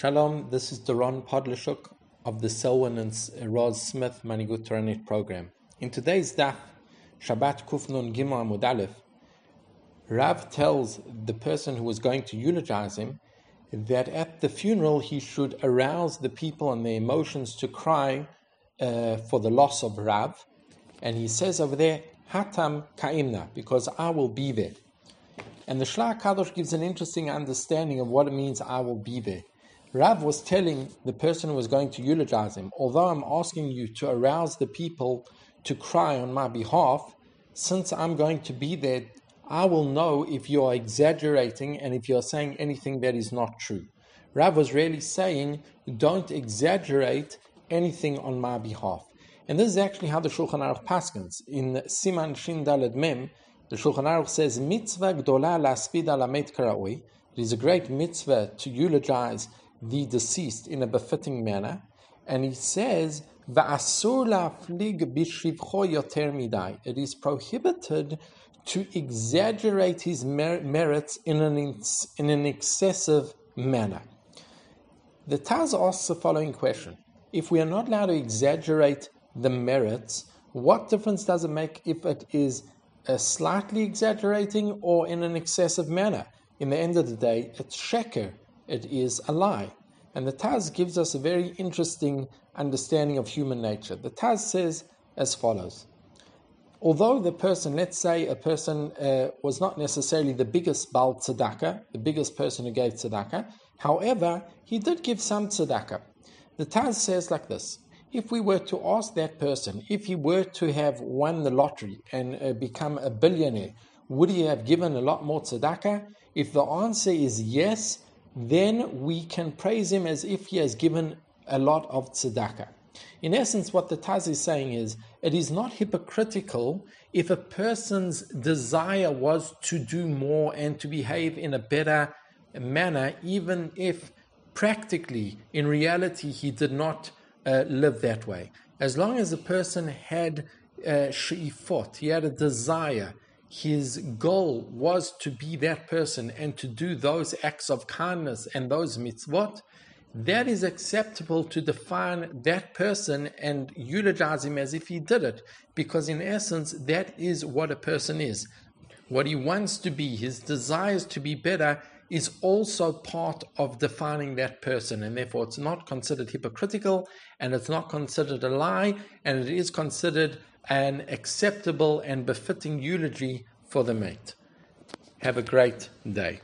Shalom, this is Doron Podlashuk of the Selwyn and Roz Smith Manhigut Toranit program. In today's daf, Shabbat Kufnun Gimel Amud Rav tells the person who was going to eulogize him that at the funeral he should arouse the people and their emotions to cry uh, for the loss of Rav. And he says over there, Hatam Kaimna, because I will be there. And the Shlach Kadosh gives an interesting understanding of what it means I will be there. Rav was telling the person who was going to eulogize him, although I'm asking you to arouse the people to cry on my behalf, since I'm going to be there, I will know if you are exaggerating and if you're saying anything that is not true. Rav was really saying, don't exaggerate anything on my behalf. And this is actually how the Shulchan Aruch paskins. In Siman Shin Daled Mem, the Shulchan Aruch says, Mitzvah gdola laspid alamet karaoi. It is a great mitzvah to eulogize the deceased in a befitting manner. And he says, It is prohibited to exaggerate his mer- merits in an, in an excessive manner. The Taz asks the following question If we are not allowed to exaggerate the merits, what difference does it make if it is a slightly exaggerating or in an excessive manner? In the end of the day, it's sheker, it is a lie. And the Taz gives us a very interesting understanding of human nature. The Taz says as follows Although the person, let's say a person uh, was not necessarily the biggest Baal tzedakah, the biggest person who gave tzedakah, however, he did give some tzedakah. The Taz says like this if we were to ask that person, if he were to have won the lottery and uh, become a billionaire, would he have given a lot more tzedakah? If the answer is yes, then we can praise him as if he has given a lot of tzedakah. In essence, what the Taz is saying is it is not hypocritical if a person's desire was to do more and to behave in a better manner, even if practically, in reality, he did not uh, live that way. As long as a person had uh, he had a desire, his goal was to be that person and to do those acts of kindness and those mitzvot, that is acceptable to define that person and eulogize him as if he did it, because in essence, that is what a person is. What he wants to be, his desires to be better, is also part of defining that person, and therefore it's not considered hypocritical and it's not considered a lie, and it is considered an acceptable and befitting eulogy for the mate. Have a great day.